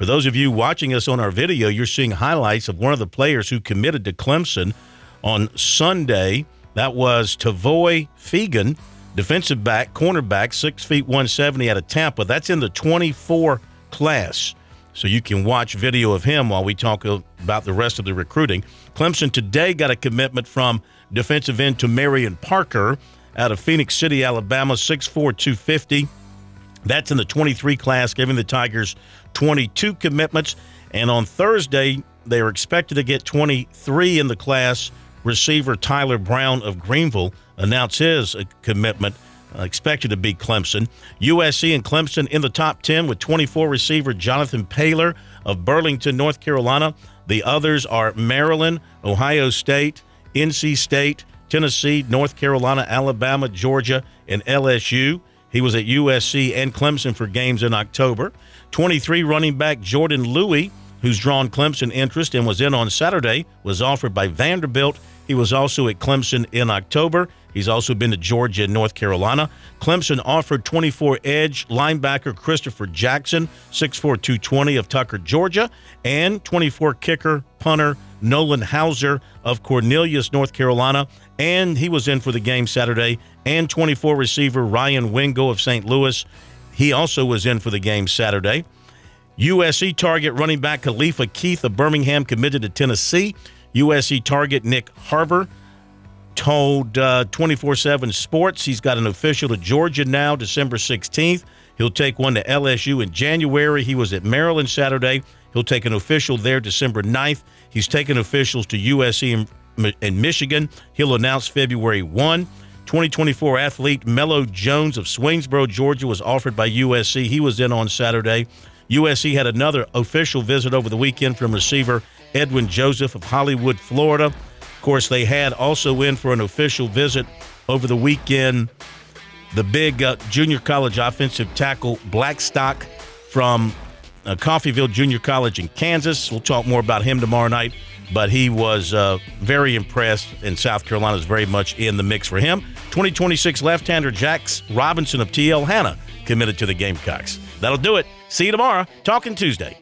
For those of you watching us on our video, you're seeing highlights of one of the players who committed to Clemson on Sunday. That was Tavoy Feagin, defensive back, cornerback, six feet 170 out of Tampa. That's in the 24 class. So you can watch video of him while we talk about the rest of the recruiting. Clemson today got a commitment from defensive end to Marion Parker out of Phenix City, Alabama, 6'4, 250. That's in the 23 class, giving the Tigers 22 commitments. And on Thursday, they are expected to get 23 in the class. Receiver Tyler Brown of Greenville announced his uh, commitment, uh, expected to be Clemson. USC and Clemson in the top 10 with 24 receiver Jonathan Paylor of Burlington, North Carolina. The others are Maryland, Ohio State, NC State, Tennessee, North Carolina, Alabama, Georgia, and LSU. He was at USC and Clemson for games in October. 23 running back Jordan Louis, who's drawn Clemson interest and was in on Saturday, was offered by Vanderbilt. He was also at Clemson in October. He's also been to Georgia and North Carolina. Clemson offered 24 edge linebacker Christopher Jackson, 6'4, 220 of Tucker, Georgia, and 24 kicker punter Nolan Hauser of Cornelius, North Carolina, and he was in for the game Saturday, and 24 receiver Ryan Wingo of St. Louis. He also was in for the game Saturday. USC target running back Khalifa Keith of Birmingham committed to Tennessee. USC target Nick Harbor told 24 uh, 7 Sports he's got an official to Georgia now, December 16th. He'll take one to LSU in January. He was at Maryland Saturday. He'll take an official there December 9th. He's taken officials to USC in Michigan. He'll announce February 1. 2024 athlete Mello Jones of Swainsboro, Georgia, was offered by USC. He was in on Saturday. USC had another official visit over the weekend from receiver Edwin Joseph of Hollywood, Florida. Of course, they had also in for an official visit over the weekend the big uh, junior college offensive tackle Blackstock from uh, Coffeyville Junior College in Kansas. We'll talk more about him tomorrow night, but he was uh, very impressed, and South Carolina is very much in the mix for him. 2026 left hander Jax Robinson of TL Hanna committed to the Gamecocks. That'll do it. See you tomorrow. Talking Tuesday.